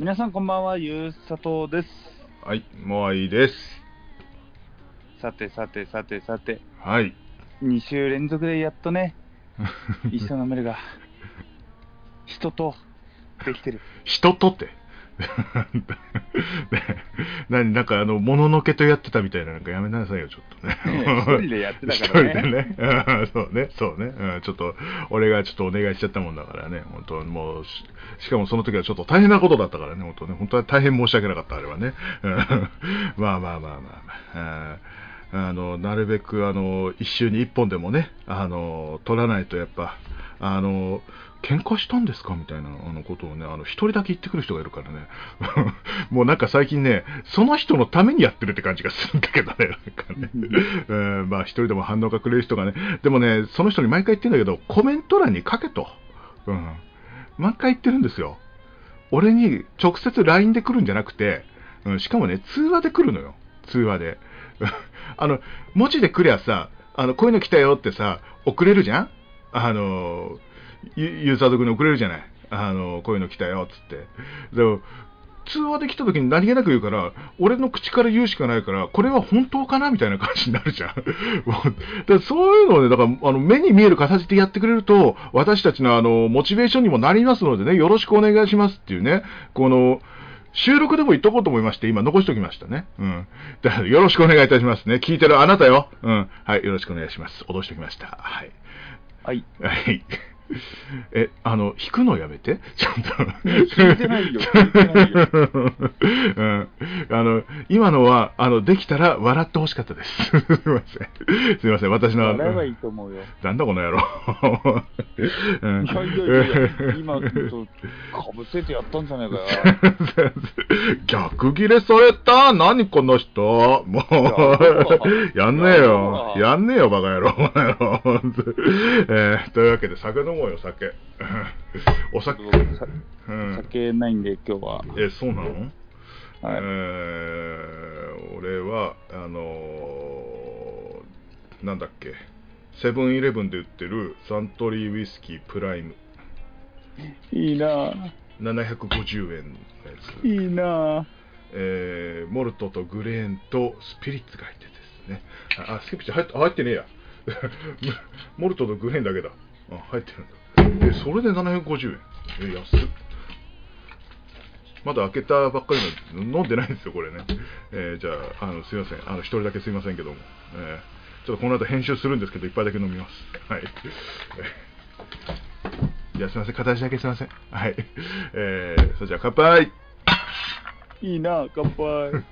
皆さんこんばんは、ゆうさとです。はい、モアイです。さてさてさてさて、はい。2週連続でやっとね、一緒のメルが、人とできてる。人とって。ね何なんかあの、もののけとやってたみたいな、なんかやめなさいよ、ちょっとね。ね一人でやってたからね 一人でね。う んそうね、そうね。うんちょっと、俺がちょっとお願いしちゃったもんだからね、本当もうし、しかもその時はちょっと大変なことだったからね、本当ね、本当は大変申し訳なかった、あれはね。うんまあまあまあまあまあ。うんあの、なるべく、あの、一週に一本でもね、あの、取らないとやっぱ、あの、喧嘩したんですか？みたいなあのことをね、あの、一人だけ言ってくる人がいるからね。もうなんか最近ね、その人のためにやってるって感じがするんだけどね、なんかね。うんまあ一人でも反応がくれる人がね、でもね、その人に毎回言ってんだけど、コメント欄に書けと。うん。毎回言ってるんですよ。俺に直接 LINE で来るんじゃなくて、うん、しかもね、通話で来るのよ。通話で。あの、文字で来りゃさ、あの、こういうの来たよってさ、送れるじゃん？あの、ユユーザー族に送れるじゃないあの、こういうの来たよ、つって。でも、通話で来た時に何気なく言うから、俺の口から言うしかないから、これは本当かなみたいな感じになるじゃん。もうでそういうのをね、だから、あの、目に見える形でやってくれると、私たちのあの、モチベーションにもなりますのでね、よろしくお願いしますっていうね、この、収録でも言っとこうと思いまして、今残しときましたね。うん。だからよろしくお願いいたしますね。聞いてるあなたよ。うん。はい、よろしくお願いします。脅しておきました。はい。はい。はい。え、あの、引くのやめて？ちょっと。聞いてないよ聞いてないようん。あの、今のは、あの、できたら笑ってほしかったです。すいません。すいません。私の。笑えばいいと思うよ。なんだこの野郎。うんいやいやいやいや、今、とかぶせてやったんじゃないかよ。逆ギレされた？何この人？もう、やんねえよ。やんねえよ、バカ野郎。えーというわけで、酒飲もうよ、酒。お酒、さうん。酒ないんで、今日は。え、そうなの？はいえー俺は、あのーなんだっけ、セブンイレブンで売ってるサントリーウイスキープライム、いいなぁ。750円のやつ。いいなぁ。えーモルトとグレーンとスピリッツが入っててですね。あ、あスピリッツ入って入ってねえや。モルトとグレーンだけだ。あ、入ってるんだ。え、それで750円？え、安っ。まだ開けたばっかりの飲んでないんですよ、これね。えーじゃあ、あの、すいません。あの、一人だけすいませんけども。えーちょっとこの後編集するんですけど、一杯だけ飲みます。はい。じゃあ、すいません。形だけすいません。はい。えー、それじゃあ、乾杯いいな、乾杯。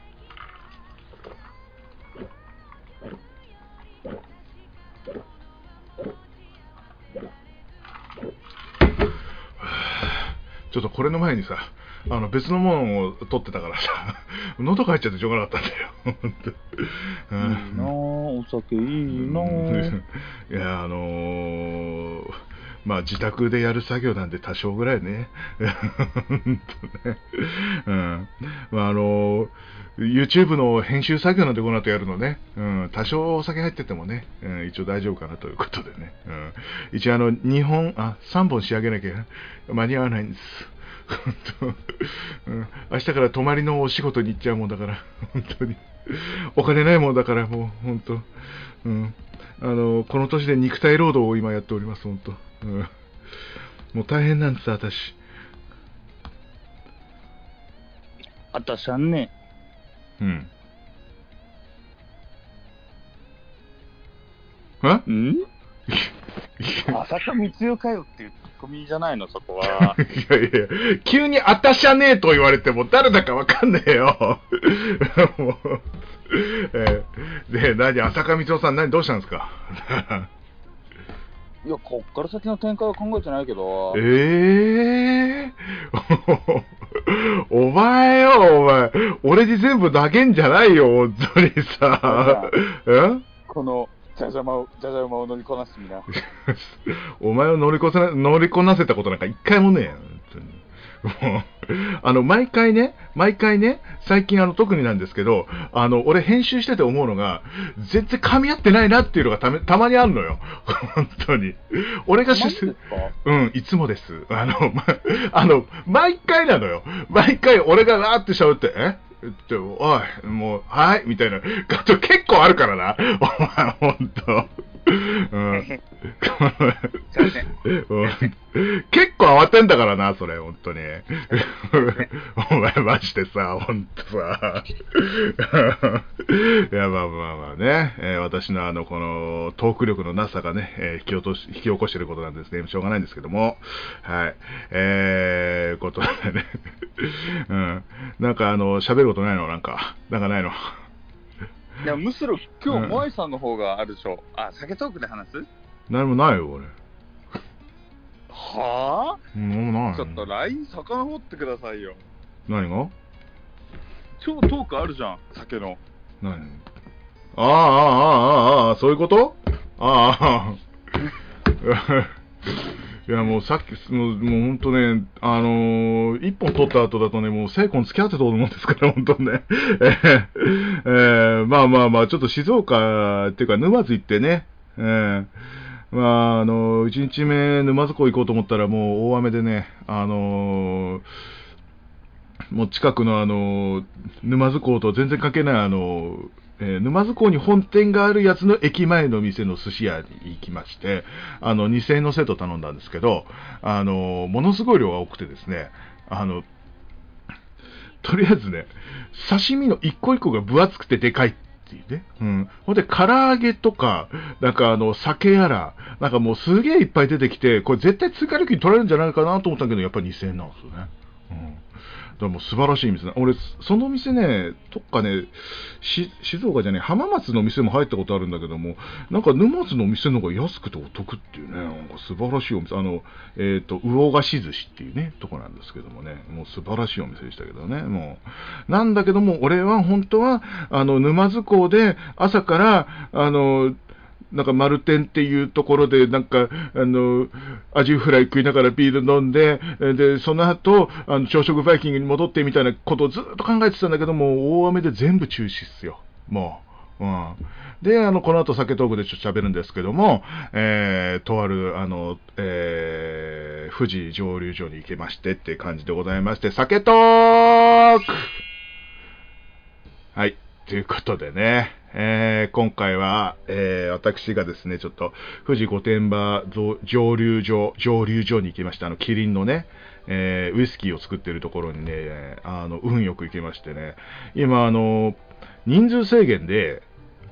ちょっとこれの前にさ、あの別のものを取ってたからさ、喉が入っちゃってしょうがなかったんだよ。本当いいなぁ、お酒いいなぁ。いや、あのーまあ自宅でやる作業なんで多少ぐらいね。うん。まああのー YouTube の編集作業なんてこの後やるのね。うん。多少お酒入っててもね、うん、一応大丈夫かなということでね。うん。一応あの、2本、あ、3本仕上げなきゃ間に合わないんです。本当、うん、明日から泊まりのお仕事に行っちゃうもんだから、本当に。お金ないもんだから、もう、本当。うん。あの、この年で肉体労働を今やっております、本当。うん。もう大変なんです、私。あたしゃんね。うん。えん？浅香光代かよっていうツッコミじゃないの、そこは。いやいや、急にあたしゃねえと言われても誰だかわかんねえよ。もう、えーで、何、浅香光代さん、何、どうしたんですか？いや、こっから先の展開は考えてないけど、ええ お前よ、お前。俺に全部投げんじゃないよ、本当にさ。え？この、じゃじゃ馬を、じゃじゃ馬を乗りこなしてみな。お前を乗りこせな乗りこなせたことなんか一回もねえよ、本当に。あの、毎回ね、毎回ね、最近あの、特になんですけど、あの、俺編集してて思うのが、全然噛み合ってないなっていうのがためたまにあるのよ。本当に。俺が出世、うん、いつもです。あの、ま、あの、毎回なのよ。毎回俺がわーって喋って、え？って、おい、もう、はい、みたいな、結構あるからな。お前、ほんと。うん。結構慌てんだからな、それ、本当に。お前、マジでさ、本当さ。いや、まあまあまあね、えー私のあの、この、トーク力のなさがね、えー引き落とし、引き起こしてることなんですね。しょうがないんですけども。はい。えー、ことでね。うん。なんか、あの、喋ることないの？なんか、なんかないの？いや、むしろ今うん日、モアイさんの方があるでしょ。あ、酒トークで話す？何もないよ、俺。は何もない。ぁちょっと LINE 遡ってくださいよ。何が？超トークあるじゃん、酒の。何？ああ、ああ、ああ、ああ、そういうこと？ああ、いや、もうさっき、もう、もう本当ね、あのー一本取った後だとね、もう、セイコン付き合ってたと思うんですから、本当ね。えーえーまあまあまあ、ちょっと静岡っていうか、沼津行ってね、えーまあ、あのー、1日目、沼津港行こうと思ったら、もう大雨でね、あのーもう近くのあの、沼津港と全然関係ないあの、えー沼津港に本店があるやつの駅前の店の寿司屋に行きまして、あの、2000円のセット頼んだんですけど、あの、ものすごい量が多くてですね、あの、とりあえずね、刺身の一個一個が分厚くてでかいっていうね。うん。ほんで、唐揚げとか、なんかあの、酒やら、なんかもうすげえいっぱい出てきて、これ絶対追加料金取られるんじゃないかなと思ったけど、やっぱり2000円なんですよね。らもう素晴らしい店だ。俺、その店ね、どっかね、静岡じゃね、浜松の店も入ったことあるんだけども、なんか沼津の店の方が安くてお得っていうね、なんか素晴らしいお店。あの、えっ、と、魚菓子寿司っていうね、とこなんですけどもね、もう素晴らしいお店でしたけどね、もう。なんだけども、俺は本当は、あの、沼津港で朝から、あの、なんか丸天っていうところで、なんか、あの、アジフライ食いながらビール飲んで、で、その後、あの、朝食バイキングに戻ってみたいなことをずっと考えてたんだけども、大雨で全部中止っすよ。もう。うん。で、あの、この後酒トークでちょっと喋るんですけども、えー、とある、あの、えー、富士蒸留所に行けましてって感じでございまして、酒トークはい。ということでね、えー今回は、えー私がですね、ちょっと、富士御殿場増蒸留所、蒸留所に行きました。あの、キリンのね、えーウイスキーを作ってるところにね、あの、運よく行けましてね、今、あの、人数制限で、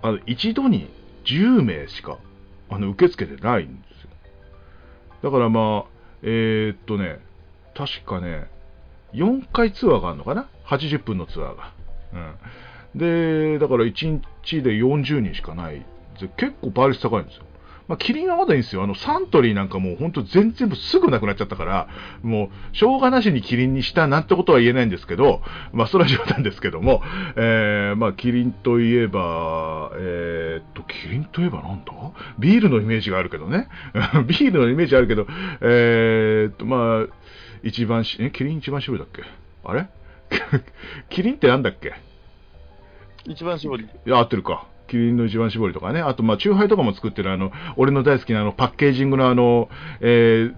あの、一度に10名しか、あの、受け付けてないんですよ。だからまあ、えーっとね、確かね、4回ツアーがあるのかな ?80 分のツアーが。うん。で、だから1日で40人しかない。結構倍率高いんですよ。まあ、キリンはまだいいんですよ。あの、サントリーなんかもう本当全然すぐなくなっちゃったから、もう、しょうがなしにキリンにしたなんてことは言えないんですけど、まあ、それは冗談ですけども、えー、まあ、キリンといえば、えー、っと、キリンといえばなんだ？ビールのイメージがあるけどね。ビールのイメージあるけど、えー、っと、まあ、一番し、え、キリン一番搾りだっけ？あれ？キリンってなんだっけ？一番絞り。いや、合ってるか。キリンの一番搾りとかね。あと、まあ、チューハイとかも作ってる、あの、俺の大好きなあの、パッケージングのあの、えー、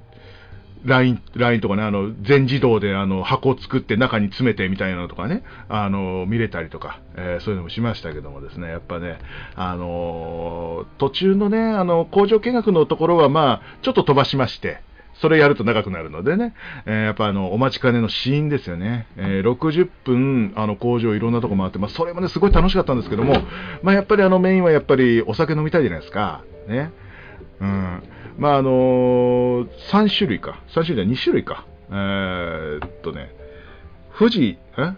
ライン、ラインとかね、あの、全自動であの、箱作って中に詰めてみたいなのとかね、あの、見れたりとか、えーそういうのもしましたけどもですね、やっぱね、あのー途中のね、あの、工場見学のところはまあ、ちょっと飛ばしまして、それやると長くなるのでね、えーやっぱあの、お待ちかねのシーンですよね。えー60分、あの、工場いろんなとこ回って、まあ、それもね、すごい楽しかったんですけども、まあ、やっぱりあの、メインはやっぱりお酒飲みたいじゃないですか。ね。うん。まあ、あのー、3種類か。3種類じゃ2種類か。えーっとね、富士、え？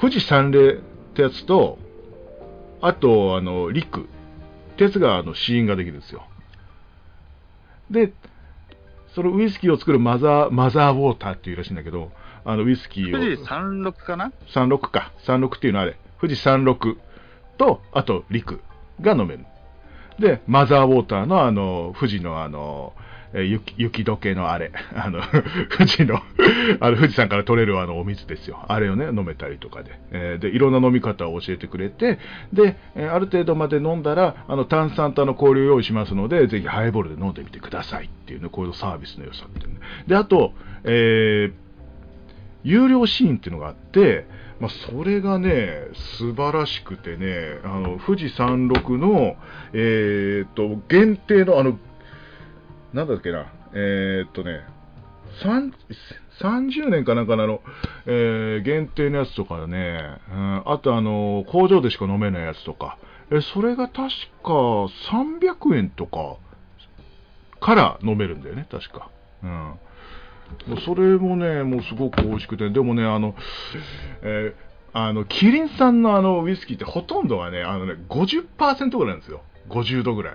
富士山霊ってやつと、あと、あの、陸ってやつが、あの、試飲ができるんですよ。で、そのウイスキーを作るマザー、マザーウォーターっていうらしいんだけど、あの、ウイスキーを。富士山麓かな？36か。36っていうのはあれ。富士36と、あと陸が飲める。で、マザーウォーターのあの、富士のあの、えー雪雪解けのあれ、あの、富士の、あの、富士山から取れるあのお水ですよ。あれをね、飲めたりとかで。えーで、いろんな飲み方を教えてくれて、で、えーある程度まで飲んだら、あの、炭酸との氷を用意しますので、ぜひハイボールで飲んでみてくださいっていうね、こういうサービスの良さっていうね。で、あと、え有料シーンっていうのがあって、まあ、それがね、素晴らしくてね、あの富士山麓の、えーっと、限定の、あの、なんだっけな、えーっとね、30年かなんかの、えー限定のやつとかね、うん、あとあの、工場でしか飲めないやつとか、えそれが確か300円とかから飲めるんだよね、確か。うん。それもね、もうすごく美味しくて、でもね、あの、えーあの、キリンさんのあのウイスキーってほとんどがね、あのね、50%ぐらいなんですよ。50度ぐらい。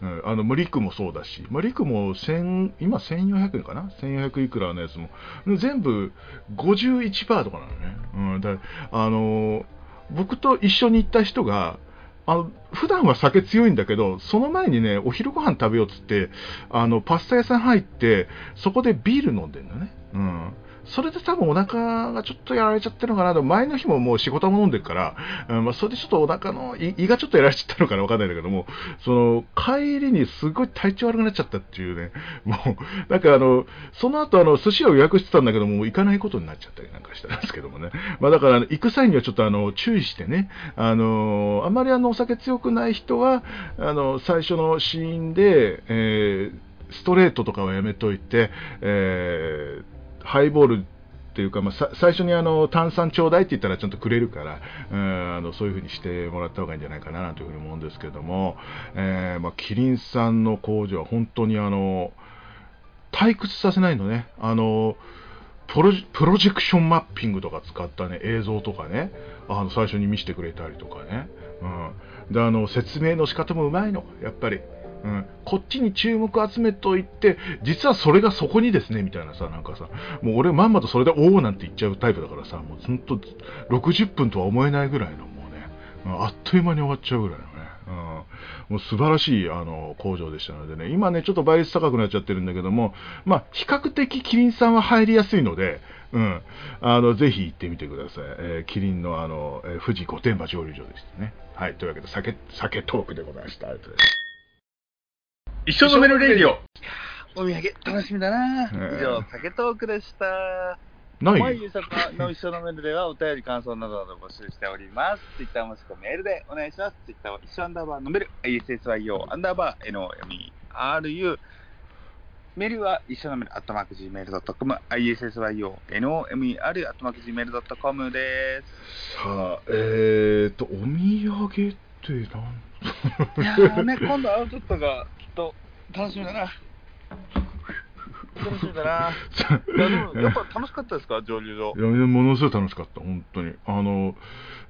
うん、あの、まあリクもそうだし、まあ、リクも1000、今1400円かな ?1400 いくらのやつも、全部51%とかなのね。うん、だあの僕と一緒に行った人が、あの、普段は酒強いんだけど、その前にね、お昼ご飯食べようっつって、あの、パスタ屋さん入って、そこでビール飲んでんのね。うん。それで多分お腹がちょっとやられちゃってるのかなと、前の日ももう仕事も飲んでるから、うんまあ、それでちょっとお腹の胃がちょっとやられちゃったのかなわかんないんだけども、その、帰りにすごい体調悪くなっちゃったっていうね、もう、なんかあの、その後あの、寿司を予約してたんだけども、行かないことになっちゃったりなんかしたんですけどもね。まあだから、行く際にはちょっとあの、注意してね、あの、あまりあの、お酒強くない人は、あの、最初のシーンで、えーストレートとかはやめといて、えーハイボールっていうか、まあ、最初にあの炭酸ちょうだいって言ったらちゃんとくれるから、うんあのそういう風にしてもらった方がいいんじゃないかなというふうに思うんですけども、えーまあ、キリンさんの工場は本当にあの退屈させないのね。あのプロジプロジェクションマッピングとか使ったね、映像とかね、あの最初に見せてくれたりとかね。うん。で、あの、説明の仕方もうまいの、やっぱり。うん、こっちに注目集めといて、実はそれがそこにですね、みたいなさ、なんかさ、もう俺まんまとそれでおおなんて言っちゃうタイプだからさ、もうずっと60分とは思えないぐらいの、もうね、あっという間に終わっちゃうぐらいのね、うん、もう素晴らしいあの工場でしたのでね、今ね、ちょっと倍率高くなっちゃってるんだけども、まあ、比較的キリンさんは入りやすいので、うん、あのぜひ行ってみてください。えーキリンのあの、えー富士御殿場蒸留所でしたね。はい、というわけで酒、酒トークでございました。ありがとうございます。一生飲めるレディオお土産楽しみだな。ええ以上、酒トークでした。ない毎夕作の一緒のメールではお便り感想などなど募集しております。ツイッターもしくはメールでお願いします。ツイッターは一緒アンダーバーのメール、ISSYO アンダーバー NOMERU。メールは一緒のメール、アットマーク Gmail.com、ISSYO NOMER アットマーク Gmail.com です。さあ、えーと、お土産ってなんいやね、今度会うことがきっと楽しみだな。楽しみだな。いやでもやっぱ楽しかったですか、蒸留所い。やものすごい楽しかった、本当に。あの、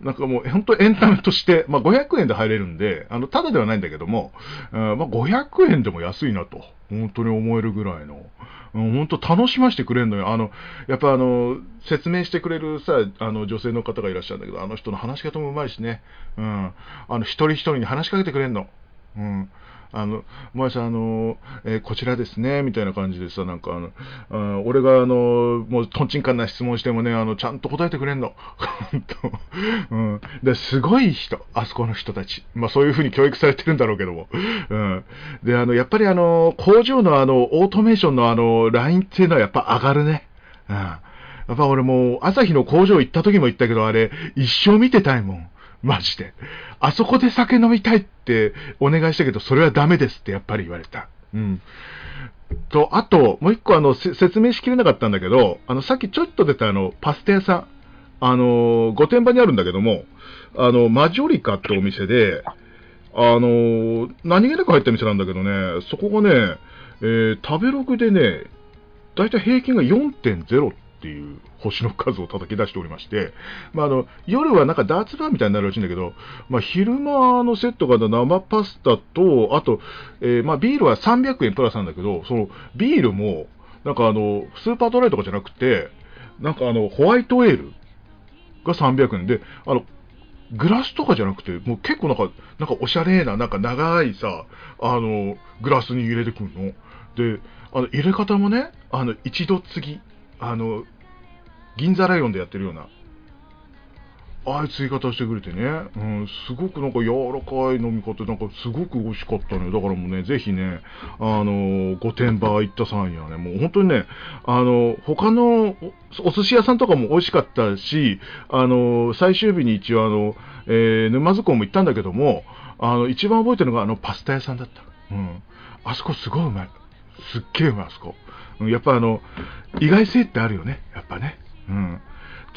なんかもう、本当エンタメとして、まあ500円で入れるんで、あの、ただではないんだけども、うんまあ500円でも安いなと、本当に思えるぐらいの、うん、本当楽しませてくれるのよ。あの、やっぱあの、説明してくれるさ、あの、女性の方がいらっしゃるんだけど、あの人の話し方もうまいしね、うん、あの、一人一人に話しかけてくれるの。うん。あの、前さん、あの、えーこちらですね、みたいな感じでさ、なんかあの、あ俺があの、もう、とんちんかんな質問してもね、あの、ちゃんと答えてくれんの。本当うん。で、すごい人、あそこの人たち。まあ、そういうふうに教育されてるんだろうけども。うん。で、あの、やっぱりあの、工場のあの、オートメーションのあの、ラインっていうのはやっぱ上がるね。うん。やっぱ俺もう、朝日の工場行った時も言ったけど、あれ、一生見てたいもん。マジで。あそこで酒飲みたいってお願いしたけど、それはダメですってやっぱり言われた。うん。と、あと、もう一個あの、説明しきれなかったんだけど、あの、さっきちょっと出たあの、パスタ屋さん。あの、御殿場にあるんだけども、あの、マジョリカってお店で、あの、何気なく入った店なんだけどね、そこがね、えー食べログでね、だいたい平均が4.0っていう星の数を叩き出しておりまして、まあ、あの夜はなんかダーツバーみたいになるらしいんだけど、まあ、昼間のセットが生パスタと、あと、えーまあ、ビールは300円プラスなんだけど、そのビールも、なんかあの、スーパードライとかじゃなくて、なんかあの、ホワイトエールが300円で、あの、グラスとかじゃなくて、もう結構なんか、なんかおしゃれな、なんか長いさ、あの、グラスに入れてくるの。で、あの入れ方もね、あの一度次、あの銀座ライオンでやってるような、ああいう継ぎ方してくれてね、うん、すごくなんか柔らかい飲み方、なんかすごく美味しかったのよ。だからもうね、ぜひね、あの、御殿場行った際にはね、もう本当にね、あの、他のお寿司屋さんとかも美味しかったし、あの、最終日に一応あの、え、沼津港も行ったんだけども、あの、一番覚えてるのがあのパスタ屋さんだった。うん。あそこすごいうまい。すっげえうまい、あそこ。やっぱあの、意外性ってあるよね、やっぱね。うん。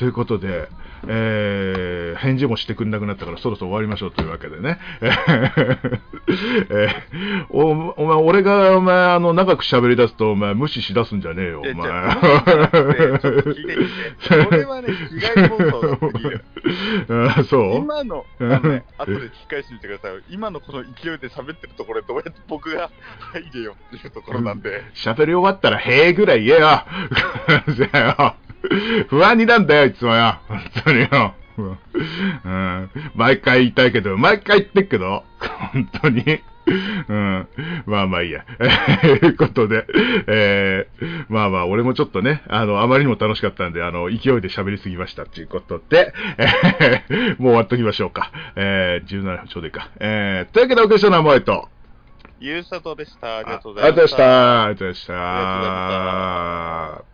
ということで、えー、返事もしてくれなくなったからそろそろ終わりましょうというわけでね。えー、おお前、俺が、お前、あの、長く喋り出すと、お前、無視しだすんじゃねえよ、お前。それはね、被害妄想がすぎる。あ そう？今の、あのね、後で聞き返してみてください。今のこの勢いで喋ってるところどうやって僕が入れよっていうところなんで。喋、り終わったら、へえぐらい言えよ。不安になんだよ、いつもよ。本当によ。うん、毎回言いたいけど、毎回言ってっけど、本当に。うん、まあまあいいや。ということで、えー、まあまあ、俺もちょっとね、あの、あまりにも楽しかったんで、あの、勢いで喋りすぎましたっていうことで、えー、もう終わっときましょうか。えー、17分ちょうどいいか。えー、というわけでお送りしたのは萌えと、ゆうさとでした。ありがとうございました。ありがとうございました。ありがとうございました。